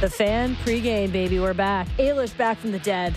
The fan pregame, baby. We're back. Ailish back from the dead.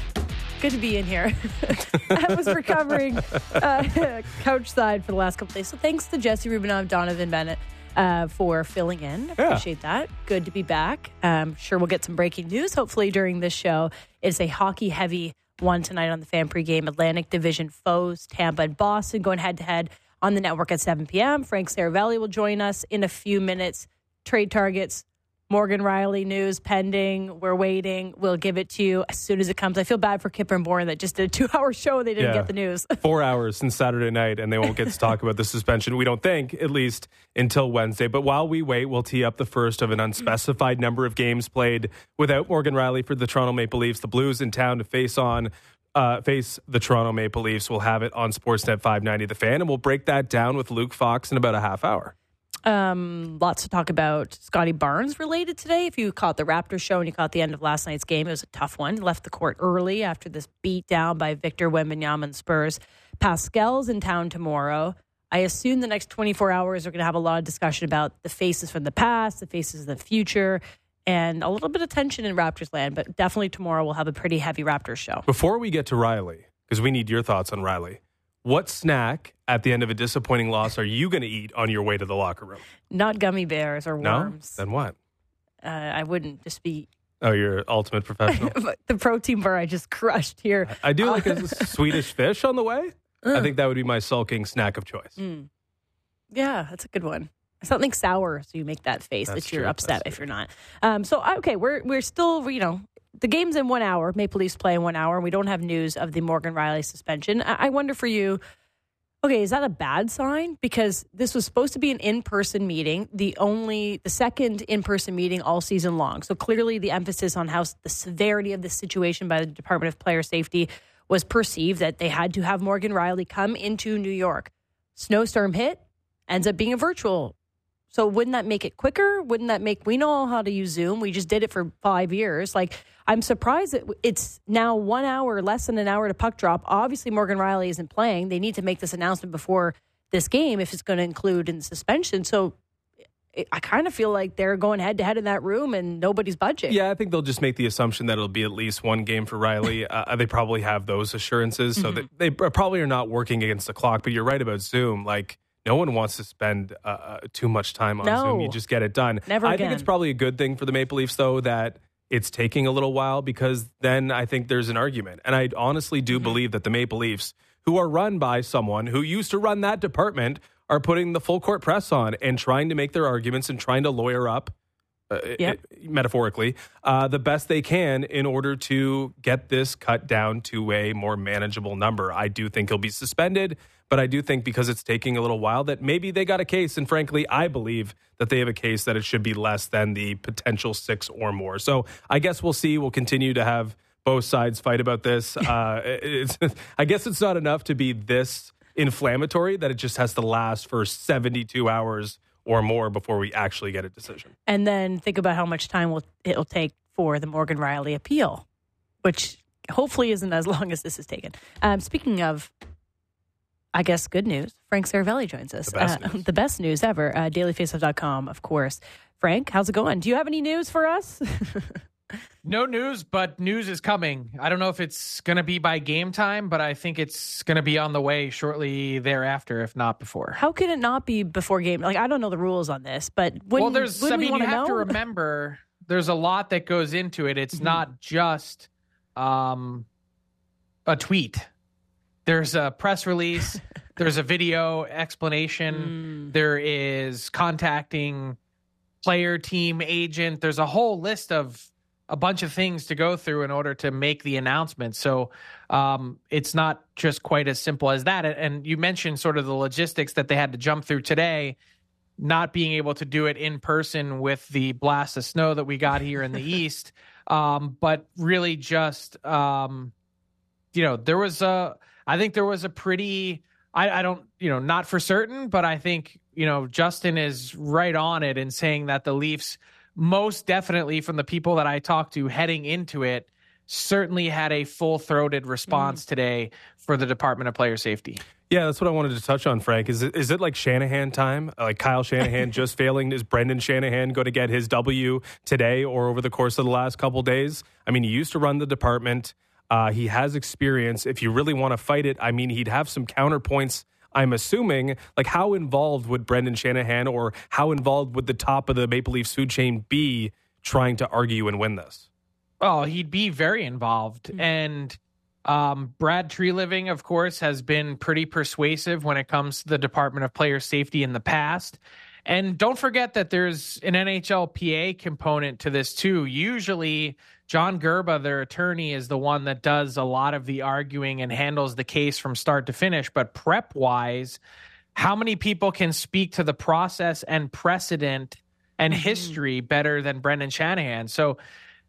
Good to be in here. I was recovering uh, couch side for the last couple days. So thanks to Jesse Rubinov, Donovan Bennett uh, for filling in. Appreciate that. Good to be back. I'm sure we'll get some breaking news hopefully during this show. It's a hockey heavy one tonight on the fan pregame. Atlantic Division foes, Tampa and Boston going head to head on the network at 7 p.m. Frank Seravalli will join us in a few minutes. Trade targets, Morgan Rielly news pending. We're waiting. We'll give it to you as soon as it comes. I feel bad for Kipper and Bourne that just did a two hour show. And they didn't Yeah. get the news. Four hours since Saturday night, and they won't get to talk about the suspension. We don't think, at least until Wednesday. But while we wait, we'll tee up the first of an unspecified number of games played without Morgan Rielly for the Toronto Maple Leafs. The Blues in town to face on. Uh, face the Toronto Maple Leafs. We'll have it on Sportsnet 590 The Fan, and we'll break that down with Luke Fox in about a half hour. Um, lots to talk about. Scottie Barnes related today. If you caught the Raptors show and you caught the end of last night's game, it was a tough one. Left the court early after this beat down by Victor Wembanyama and Spurs. Pascal's in town tomorrow. I assume the next 24 hours are going to have a lot of discussion about the faces from the past, the faces of the future, and a little bit of tension in Raptors land. But definitely tomorrow we'll have a pretty heavy Raptors show. Before we get to Rielly, because we need your thoughts on Rielly, what snack at the end of a disappointing loss are you going to eat on your way to the locker room? Not gummy bears or No? worms. Then what? Uh, I wouldn't just be Oh, you're ultimate professional. the protein bar I just crushed here. I do like a Swedish fish on the way. I think that would be my sulking snack of choice. Mm. Yeah, that's a good one. Something sour, so you make that face That's that you're true. upset if you're not. Um, so okay, we're we're still you know the game's in one hour. Maple Leafs play in one hour, and we don't have news of the Morgan Rielly suspension. I, I wonder for you. Okay, is that a bad sign? Because this was supposed to be an in-person meeting, the only, the second in-person meeting all season long. So clearly, the emphasis on how the severity of the situation by the Department of Player Safety was perceived that they had to have Morgan Rielly come into New York. Snowstorm hit, ends up being a virtual. So wouldn't that make it quicker? Wouldn't that make we know how to use Zoom? We just did it for five years. Like I'm surprised that it's now one hour, less than an hour to puck drop. Obviously, Morgan Rielly isn't playing. They need to make this announcement before this game if it's going to include in suspension. So I kind of feel like they're going head to head in that room and nobody's budging. Yeah, I think they'll just make the assumption that it'll be at least one game for Rielly. Uh, they probably have those assurances, so that they probably are not working against the clock. But you're right about Zoom. Like no one wants to spend uh, uh, too much time on No. Zoom. You just get it done. Never I think it's probably a good thing for the Maple Leafs, though, that it's taking a little while because then I think there's an argument. And I honestly do mm-hmm. believe that the Maple Leafs, who are run by someone who used to run that department, are putting the full court press on and trying to make their arguments and trying to lawyer up uh, Yep. it- metaphorically, uh, the best they can in order to get this cut down to a more manageable number. I do think he'll be suspended, but I do think because it's taking a little while that maybe they got a case. And frankly, I believe that they have a case that it should be less than the potential six or more. So I guess we'll see. We'll continue to have both sides fight about this. Uh, it's, I guess it's not enough to be this inflammatory that it just has to last for 72 hours or more before we actually get a decision. And then think about how much time will it'll take for the Morgan Rielly appeal, which hopefully isn't as long as this has taken. Um, speaking of, I guess good news. Frank Seravalli joins us. The best Uh, news. the best news ever. Uh, dailyfaceoff.com, of course. Frank, how's it going? Do you have any news for us? No news, but news is coming. I don't know if it's going to be by game time, but I think it's going to be on the way shortly thereafter, if not before. How can it not be before game? Like I don't know the rules on this, but when well, there's. when I mean, you have know? to remember there's a lot that goes into it. It's not just um, a tweet. There's a press release. there's a video explanation. There is contacting player, team, agent. There's a whole list of a bunch of things to go through in order to make the announcement. So um, it's not just quite as simple as that. And you mentioned sort of the logistics that they had to jump through today not being able to do it in person with the blast of snow that we got here in the east um, but really just um, you know there was a i think there was a pretty I, I don't you know not for certain but i think you know justin is right on it in saying that the leafs most definitely from the people that i talked to heading into it certainly had a full throated response mm. today for the Department of Player Safety. Yeah, that's what I wanted to touch on, Frank. Is it, is it like Shanahan time? Like Kyle Shanahan just failing? Is Brendan Shanahan going to get his W today or over the course of the last couple days? I mean, he used to run the department. Uh, he has experience. If you really want to fight it, I mean, he'd have some counterpoints. I'm assuming. Like, how involved would Brendan Shanahan or how involved would the top of the Maple Leafs food chain be trying to argue and win this? Oh, he'd be very involved. Mm-hmm. And um, Brad Treliving, of course, has been pretty persuasive when it comes to the Department of Player Safety in the past. And don't forget that there's an NHLPA component to this too. Usually, John Gerba, their attorney, is the one that does a lot of the arguing and handles the case from start to finish. But prep wise, how many people can speak to the process and precedent and mm-hmm. history better than Brendan Shanahan? So,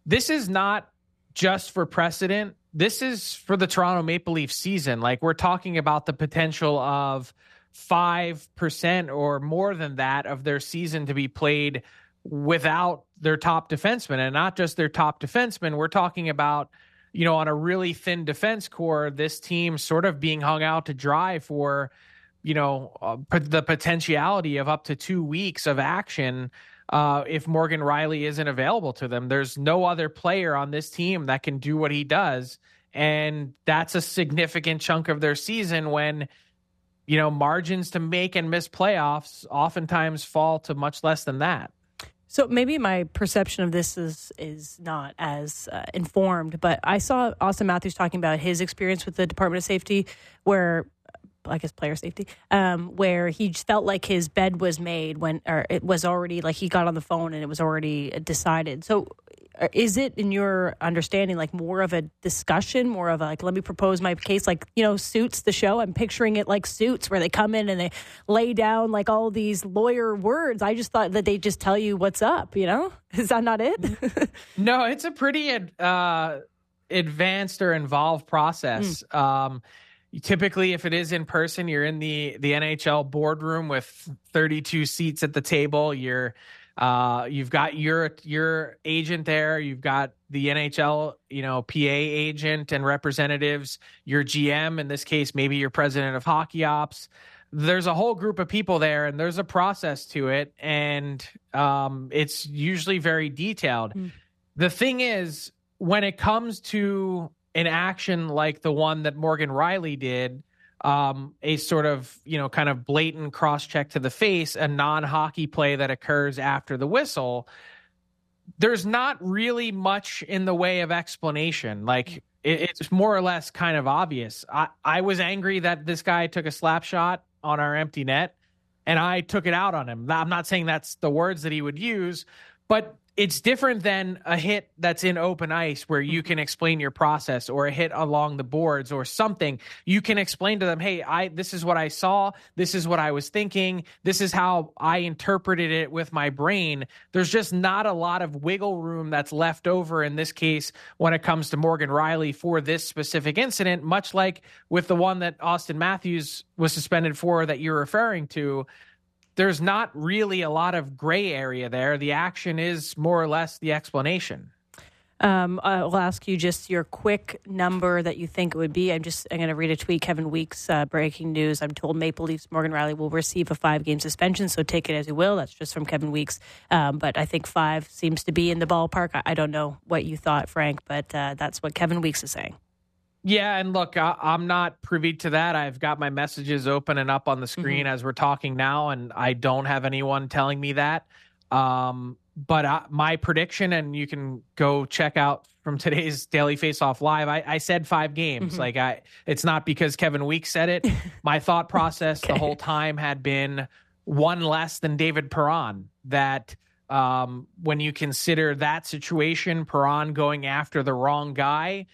this is not just for precedent this is for the Toronto Maple Leaf season. Like we're talking about the potential of 5% or more than that of their season to be played without their top defenseman and not just their top defenseman. We're talking about, you know, on a really thin defense core, this team sort of being hung out to dry for, you know, uh, the potentiality of up to two weeks of action uh, if Morgan Rielly isn't available to them. There's no other player on this team that can do what he does. And that's a significant chunk of their season when, you know, margins to make and miss playoffs oftentimes fall to much less than that. So maybe my perception of this is is not as uh, informed, but I saw Auston Matthews talking about his experience with the Department of Safety, where I guess player safety, um, where he felt like his bed was made when, or it was already like he got on the phone and it was already decided. So, uh, is it in your understanding like more of a discussion, more of a like, let me propose my case, like you know, Suits the show? I'm picturing it like Suits, where they come in and they lay down like all these lawyer words. I just thought that they just tell you what's up. You know, is that not it? no, it's a pretty uh, advanced or involved process. Mm. Um, typically if it is in person you're in the the nhl boardroom with 32 seats at the table you're uh, you've got your your agent there. You've got the nhl you know pa agent and representatives your gm in this case maybe your president of hockey ops. There's a whole group of people there and there's a process to it and um, it's usually very detailed. Mm. the thing is when it comes to an action like the one that Morgan Rielly did, um, a sort of, you know, kind of blatant cross check to the face, a non hockey play that occurs after the whistle, there's not really much in the way of explanation. Like, it, it's more or less kind of obvious. I, I was angry that this guy took a slap shot on our empty net and I took it out on him. I'm not saying that's the words that he would use, but it's different than a hit that's in open ice where you can explain your process or a hit along the boards or something. You can explain to them hey i this is what i saw. This is what i was thinking. This is how i interpreted it with my brain. There's just not a lot of wiggle room that's left over in this case when it comes to morgan rielly for this specific incident much like with the one that auston matthews was suspended for that you're referring to there's not really a lot of gray area there. The action is more or less the explanation. Um, I'll ask you just your quick number that you think it would be. I'm just I'm going to read a tweet. Kevin Weeks uh, breaking news. I'm told Maple Leafs Morgan Rielly will receive a five game suspension. So take it as you will. That's just from Kevin Weeks. Um, but I think five seems to be in the ballpark. I, I don't know what you thought, Frank, but uh, that's what Kevin Weeks is saying. Yeah, and look, I, am not privy to that. I've got my messages open and up on the screen mm-hmm. as we're talking now, and I don't have anyone telling me that. Um, but I, my prediction, and you can go check out from today's Daily Face Off Live. I, I said five games. Mm-hmm. Like I, it's not because Kevin Weeks said it. my thought process okay. the whole time had been one less than David Perron. That um, when you consider that situation, Perron going after the wrong guy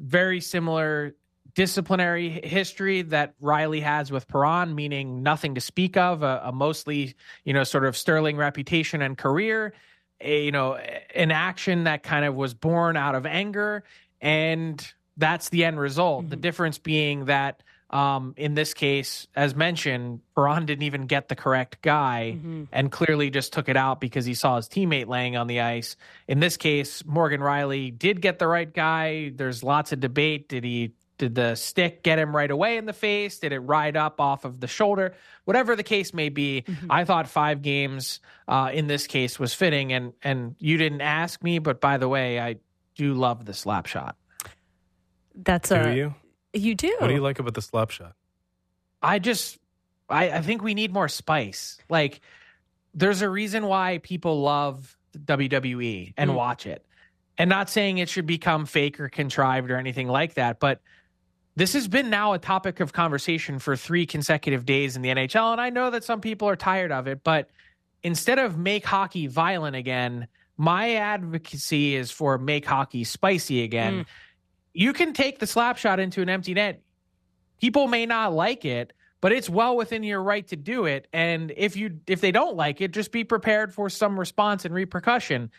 very similar disciplinary history that Rielly has with Perron, meaning nothing to speak of, a, a, mostly, you know, sort of sterling reputation and career, a, you know, an action that kind of was born out of anger. And that's the end result. Mm-hmm. The difference being that Um, in this case, as mentioned, Perron didn't even get the correct guy Mm-hmm. and clearly just took it out because he saw his teammate laying on the ice. In this case, Morgan Rielly did get the right guy. There's lots of debate. Did he did the stick get him right away in the face? Did it ride up off of the shoulder? Whatever the case may be, I thought five games uh, in this case was fitting. And and you didn't ask me, but by the way, I do love the slap shot. That's Do a you? you do. What do you like about the slap shot? I just I, I think we need more spice. Like there's a reason why people love WWE and Mm. watch it. And not saying it should become fake or contrived or anything like that, but this has been now a topic of conversation for three consecutive days in the NHL. And I know that some people are tired of it, but instead of make hockey violent again, my advocacy is for make hockey spicy again. Mm. You can take the slap shot into an empty net. People may not like it, but it's well within your right to do it. And if you if they don't like it, just be prepared for some response and repercussion.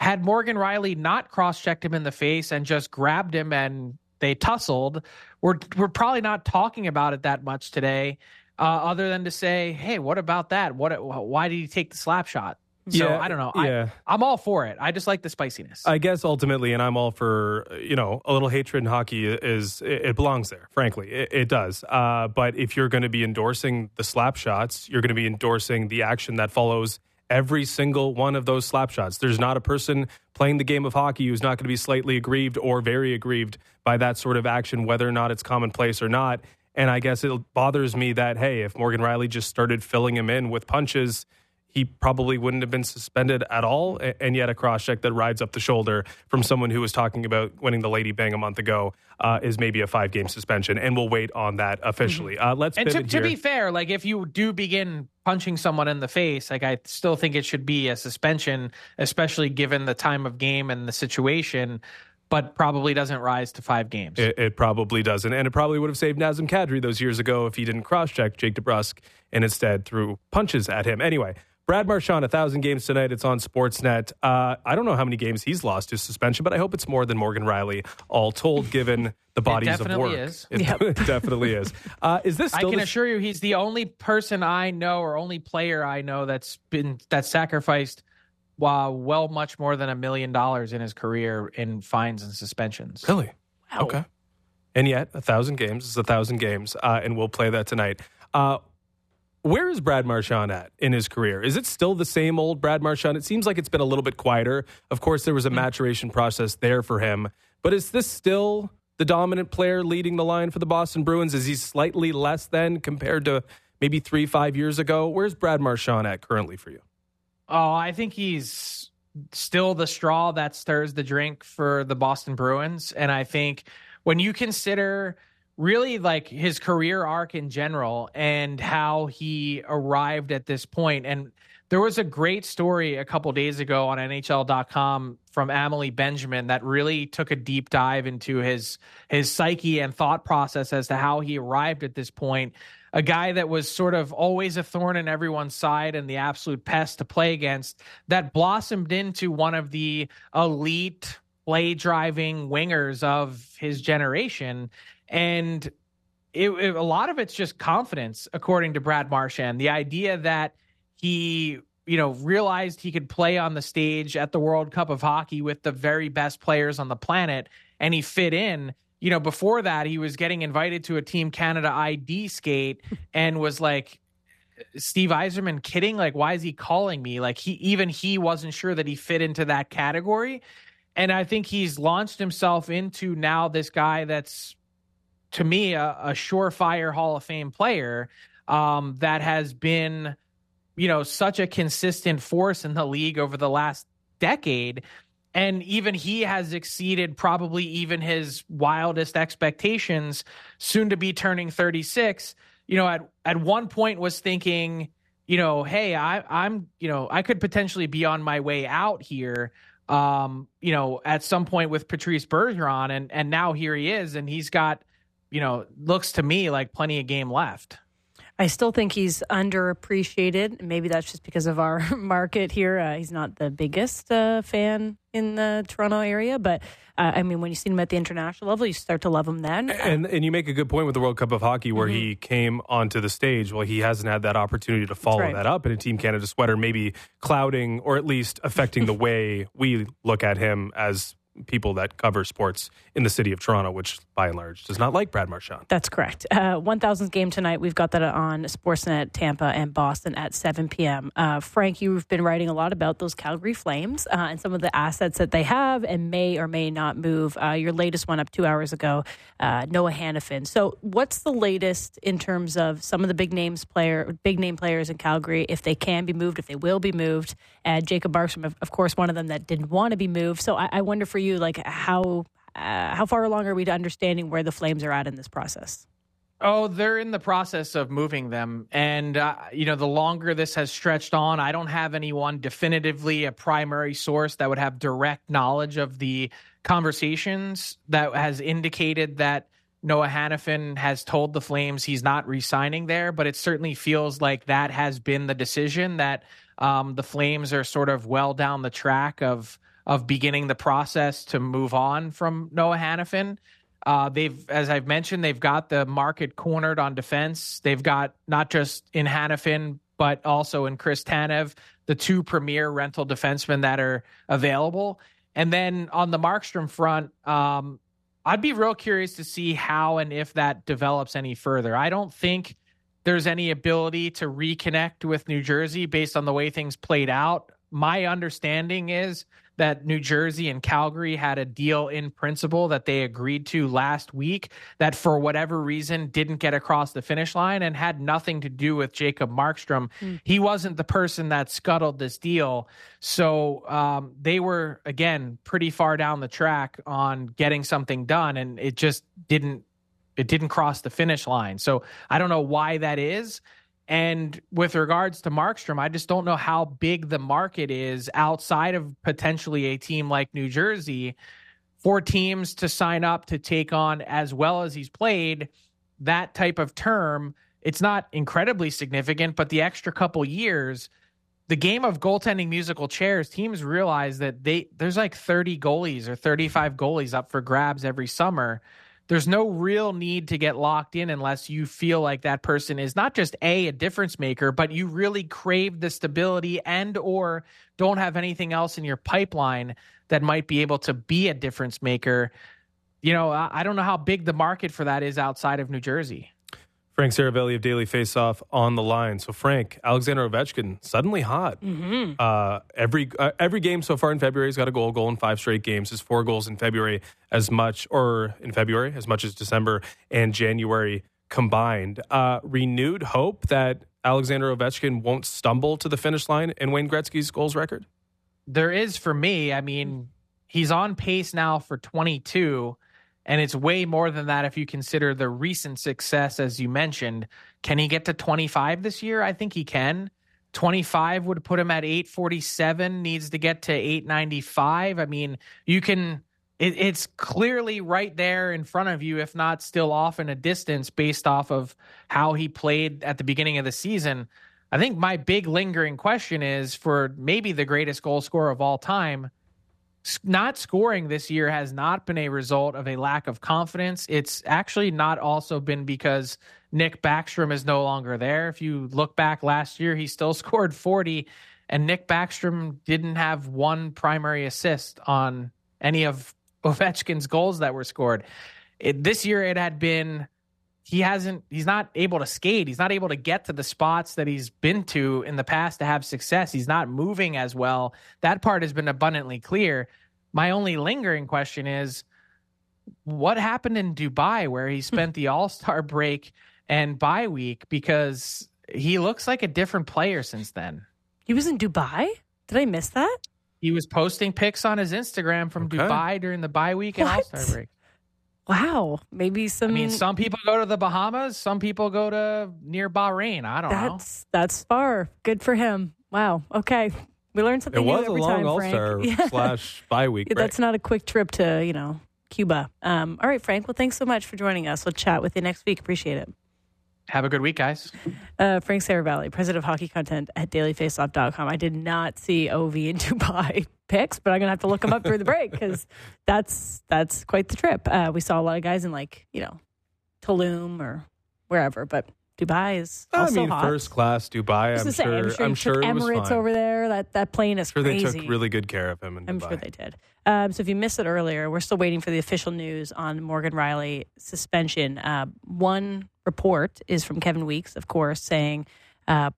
Had Morgan Rielly not cross-checked him in the face and just grabbed him and they tussled, we're we're probably not talking about it that much today, uh, other than to say, hey, what about that? What why did he take the slap shot? So Yeah, I don't know. yeah. I, I'm all for it. I just like the spiciness. I guess ultimately, and I'm all for you know a little hatred in hockey is it, it belongs there. Frankly, it, it does. Uh, but if you're going to be endorsing the slap shots, you're going to be endorsing the action that follows every single one of those slap shots. There's not a person playing the game of hockey who's not going to be slightly aggrieved or very aggrieved by that sort of action, whether or not it's commonplace or not. And I guess it bothers me that hey, if Morgan Rielly just started filling him in with punches he probably wouldn't have been suspended at all. And yet, a cross check that rides up the shoulder from someone who was talking about winning the Lady Byng a month ago uh, is maybe a five game suspension. And we'll wait on that officially. Uh, let's and to, to be fair, like if you do begin punching someone in the face, like I still think it should be a suspension, especially given the time of game and the situation, but probably doesn't rise to five games. It, it probably doesn't. And it probably would have saved Nazem Kadri those years ago if he didn't cross check Jake DeBrusk and instead threw punches at him. Anyway, Brad Marchand, a thousand games tonight. It's on Sportsnet. Uh, I don't know how many games he's lost to suspension, but I hope it's more than Morgan Rielly, all told, given the bodies of definitely work. is. It, Yep. definitely is. Uh, is this I can the- assure you, he's the only person I know or only player I know that's been that sacrificed wow, well much more than a million dollars in his career in fines and suspensions. Really? Wow. Okay. And yet, a thousand games is a thousand games, uh, and we'll play that tonight. Where is Brad Marchand at in his career? Is it still the same old Brad Marchand? It seems like it's been a little bit quieter. Of course, there was a hmm. maturation process there for him, but is this still the dominant player leading the line for the Boston Bruins? Is he slightly less than compared to maybe three, five years ago? Where's Brad Marchand at currently for you? Oh, I think he's still the straw that stirs the drink for the Boston Bruins. And I think when you consider really like his career arc in general and how he arrived at this point, and there was a great story a couple days ago on NHL.com from Amalie Benjamin that really took a deep dive into his his psyche and thought process as to how he arrived at this point. A guy that was sort of always a thorn in everyone's side and the absolute pest to play against that blossomed into one of the elite play driving wingers of his generation and it, it- a lot of it's just confidence according to Brad Marchand the idea that he you know realized he could play on the stage at the World Cup of Hockey with the very best players on the planet and he fit in you know, before that, he was getting invited to a Team Canada ID skate and was like, Steve Yzerman kidding? Like, why is he calling me? Like, he even he wasn't sure that he fit into that category. And I think he's launched himself into now this guy that's, to me, a, a surefire Hall of Fame player um, that has been, you know, such a consistent force in the league over the last decade. And even he has exceeded probably even his wildest expectations soon to be turning 36 you know at at one point was thinking you know hey i i'm you know i could potentially be on my way out here um you know at some point with patrice bergeron. And and now here he is and he's got you know looks to me like plenty of game left I still think he's underappreciated. Maybe that's just because of our market here. Uh, he's not the biggest uh, fan in the Toronto area, but uh, I mean, when you see him at the international level, you start to love him then. And and you make a good point with the World Cup of Hockey, where mm-hmm. he came onto the stage. Well, he hasn't had that opportunity to follow right. that up in a Team Canada sweater, maybe clouding or at least affecting the way we look at him as people that cover sports in the city of Toronto, which by and large does not like Brad Marchand. That's correct. Uh, 1000th game tonight. We've got that on Sportsnet Tampa and Boston at 7 p.m. Uh, Frank, you've been writing a lot about those Calgary Flames uh, and some of the assets that they have and may or may not move. Uh, your latest one up two hours ago, uh, Noah Hanifin. So, what's the latest in terms of some of the big names player, big name players in Calgary, if they can be moved, if they will be moved? And Jacob Markstrom, of, of, course, one of them that didn't want to be moved. So, I, I wonder for you, like how uh, how far along are we to understanding where the Flames are at in this process? Oh, they're in the process of moving them. And, uh, you know, the longer this has stretched on, I don't have anyone definitively a primary source that would have direct knowledge of the conversations that has indicated that Noah Hanifin has told the Flames he's not resigning there. But it certainly feels like that has been the decision that um, the Flames are sort of well down the track of of beginning the process to move on from Noah Hanifin. Uh, they've, as I've mentioned, they've got the market cornered on defense. They've got not just in Hanifin, but also in Chris Tanev, the two premier rental defensemen that are available. And then on the Markstrom front, um, I'd be real curious to see how and if that develops any further. I don't think there's any ability to reconnect with New Jersey based on the way things played out. My understanding is that New Jersey and Calgary had a deal in principle that they agreed to last week that for whatever reason didn't get across the finish line and had nothing to do with Jacob Markstrom. Mm. He wasn't the person that scuttled this deal. So um, they were, again, pretty far down the track on getting something done, and it just didn't. It didn't cross the finish line. So I don't know why that is. And with regards to Markstrom, I just don't know how big the market is outside of potentially a team like New Jersey for teams to sign up to take on as well as he's played that type of term. It's not incredibly significant, but the extra couple years, the game of goaltending musical chairs, teams realize that they there's like 30 goalies or 35 goalies up for grabs every summer there's no real need to get locked in unless you feel like that person is not just a a difference maker but you really crave the stability and or don't have anything else in your pipeline that might be able to be a difference maker. You know i don't know how big the market for that is outside of new jersey Frank Seravalli of Daily Faceoff on the line. So Frank, Alexander Ovechkin suddenly hot. Mm-hmm. Uh, every uh, every game so far in February, he's got a goal. Goal in five straight games. His four goals in February as much, or in February as much as December and January combined. Uh, renewed hope that Alexander Ovechkin won't stumble to the finish line in Wayne Gretzky's goals record. There is for me. I mean, he's on pace now for 22 and it's way more than that if you consider the recent success, as you mentioned. Can he get to 25 this year? I think he can. 25 would put him at 847, needs to get to 895. I mean, you can, it, it's clearly right there in front of you, if not still off in a distance based off of how he played at the beginning of the season. I think my big lingering question is for maybe the greatest goal scorer of all time not scoring this year has not been a result of a lack of confidence. It's actually not also been because Nick Backstrom is no longer there. If you look back last year, he still scored 40, and Nick Backstrom didn't have one primary assist on any of Ovechkin's goals that were scored. It, this year, it had been he hasn't he's not able to skate. He's not able to get to the spots that he's been to in the past to have success. He's not moving as well. That part has been abundantly clear. My only lingering question is what happened in dubai where he hmm. spent the all-star break and bye week? Because he looks like a different player since then. He was in dubai? Did i miss that? He was posting pics on his instagram from okay. dubai during the bye week and all-star break Wow, maybe some. I mean, some people go to the Bahamas, some people go to near Bahrain. I don't that's, know. That's far. Good for him. Wow. Okay, we learned something. It was a long All Star yeah. slash bye week. Yeah, that's not a quick trip to you know Cuba. Um, all right, Frank. Well, thanks so much for joining us. We'll chat with you next week. Appreciate it. Have a good week, guys. Uh, Frank Seravalli, president of hockey content at dailyfaceoff.com. I did not see OV in Dubai picks, but I'm going to have to look them up through the break because that's that's quite the trip. Uh, we saw a lot of guys in like, you know, Tulum or wherever, but Dubai is I mean, hot. first class Dubai. I was I'm say, sure. I'm sure, I'm sure took it was Emirates fine. over there. That that plane is I'm sure crazy. they took really good care of him. In I'm Dubai. sure they did. Um, so if you missed it earlier, we're still waiting for the official news on Morgan Rielly suspension. Uh, one report is from Kevin Weeks, of course, saying, uh,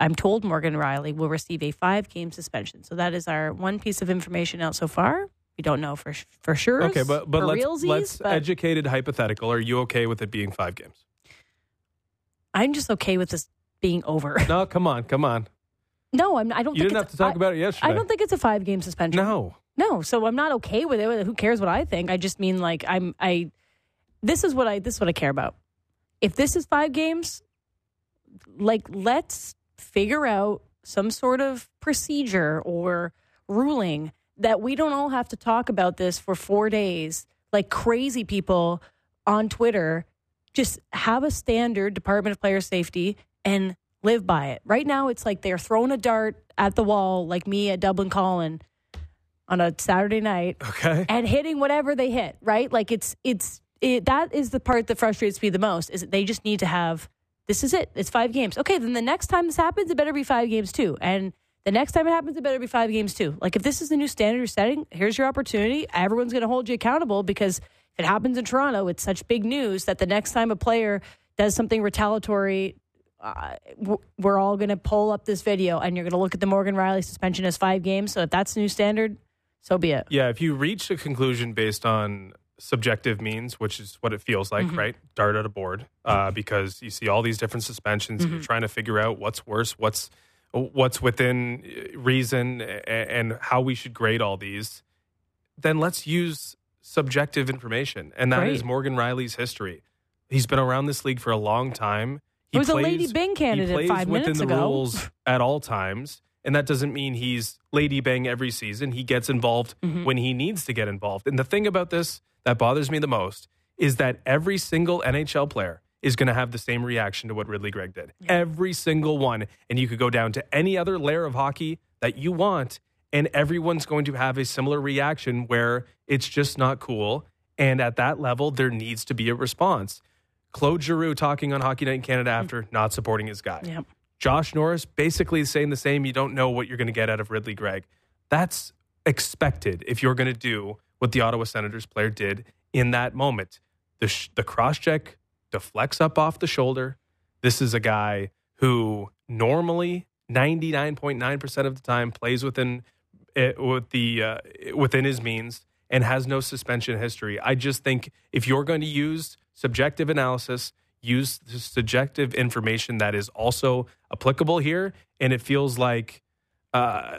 "I'm told Morgan Rielly will receive a five-game suspension." So that is our one piece of information out so far. We don't know for for sure. Okay, but but let's realsies, let's but educated hypothetical. Are you okay with it being five games? I'm just okay with this being over. No, come on, come on. no, I'm. I don't. You think didn't have to talk I, about it yesterday. I don't think it's a five-game suspension. No, No, so I'm not okay with it. Who cares what I think? I just mean like I'm I this is what I this is what I care about. If this is 5 games, like let's figure out some sort of procedure or ruling that we don't all have to talk about this for 4 days like crazy people on Twitter. Just have a standard Department of Player Safety and live by it. Right now it's like they're throwing a dart at the wall like me at Dublin Calling on a Saturday night okay. and hitting whatever they hit, right? Like it's it's it, that is the part that frustrates me the most is that they just need to have this is it. It's 5 games. Okay, then the next time this happens it better be 5 games too. And the next time it happens it better be 5 games too. Like if this is the new standard you're setting, here's your opportunity. Everyone's going to hold you accountable because if it happens in Toronto, it's such big news that the next time a player does something retaliatory uh, we're all going to pull up this video and you're going to look at the Morgan Rielly suspension as 5 games. So if that's the new standard, so be it. Yeah, if you reach a conclusion based on subjective means, which is what it feels like, right? Dart at a board, uh, because you see all these different suspensions, and you're trying to figure out what's worse, what's what's within uh, reason, and how we should grade all these. Then let's use subjective information, and that is Great. Morgan Rielly's history. He's been around this league for a long time. He was a Lady Byng candidate he plays five within minutes the ago. rules at all times. And that doesn't mean he's Lady Byng every season. He gets involved Mm-hmm. when he needs to get involved. And the thing about this that bothers me the most is that every single NHL player is going to have the same reaction to what Ridly Greig did. Every single one. And you could go down to any other layer of hockey that you want, and everyone's going to have a similar reaction where it's just not cool. And at that level, there needs to be a response. Claude Giroux talking on Hockey Night in Canada after not supporting his guy. Yep. Josh Norris basically saying the same. You don't know what you're going to get out of Ridly Greig. That's expected if you're going to do what the Ottawa Senators player did in that moment. The, sh- the cross check deflects up off the shoulder. This is a guy who normally 99.9% of the time plays within eh, with the uh, within his means and has no suspension history. I just think if you're going to use subjective analysis, use the subjective information that is also applicable here. And it feels like uh,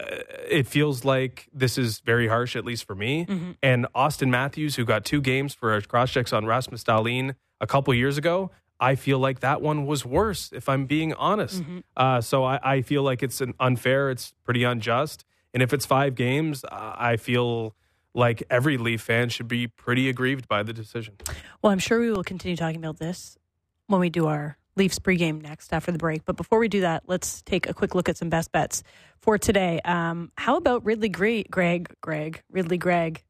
it feels like this is very harsh, at least for me. And Auston Matthews, who got two games for cross checks on Rasmus Dahlin a couple years ago, I feel like that one was worse, if I'm being honest. Uh, so I, I feel like it's an unfair, it's pretty unjust. And if it's five games, uh, I feel like every Leaf fan should be pretty aggrieved by the decision. Well, I'm sure we will continue talking about this when we do our Leafs pregame next after the break. But before we do that, let's take a quick look at some best bets for today. Um, how about Ridley Gre- Greg, Greg, Ridly Greig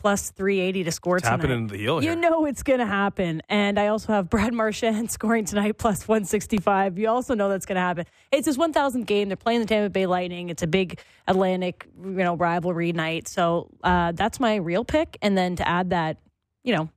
plus 380 to score Tapping tonight? into the heel here. You know it's going to happen. And I also have Brad Marchand scoring tonight plus 165. You also know that's going to happen. It's his 1000th game. They're playing the Tampa Bay Lightning. It's a big Atlantic, you know, rivalry night. So uh, that's my real pick. And then to add that, you know,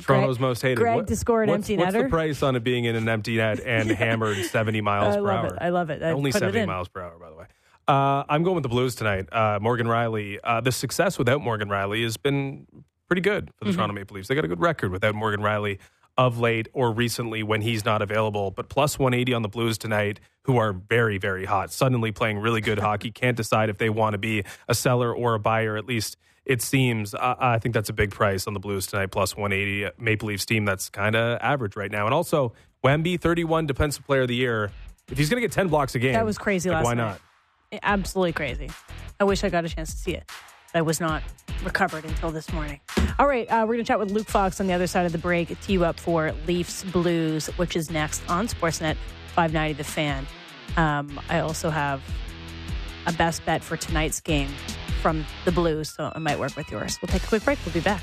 Toronto's Greg- most hated. Greg to score an what's, empty what's netter? the price on it being in an empty net and hammered 70 miles I per hour? it. I love it. I Only put it 70 miles per hour, by the way. Uh, I'm going with the Blues tonight. Uh, Morgan Rielly. Uh, the success without Morgan Rielly has been pretty good for the Mm-hmm. Toronto Maple Leafs. They got a good record without Morgan Rielly of late or recently when he's not available. But plus 180 on the Blues tonight, who are very, very hot, suddenly playing really good hockey, can't decide if they want to be a seller or a buyer, at least it seems. I, I think that's a big price on the Blues tonight, plus 180. Uh, Maple Leafs team that's kind of average right now. And also, Wemby, 31 Defensive Player of the Year. If he's going to get 10 blocks a game, that was crazy like, last why night. Why not? Absolutely crazy. I wish I got a chance to see it. I was not recovered until this morning. All right, uh, we're going to chat with Luke Fox on the other side of the break. Tee you up for Leafs Blues, which is next on Sportsnet 590 The Fan. Um, I also have a best bet for tonight's game from the blues, so it might work with yours. We'll take a quick break. We'll be back.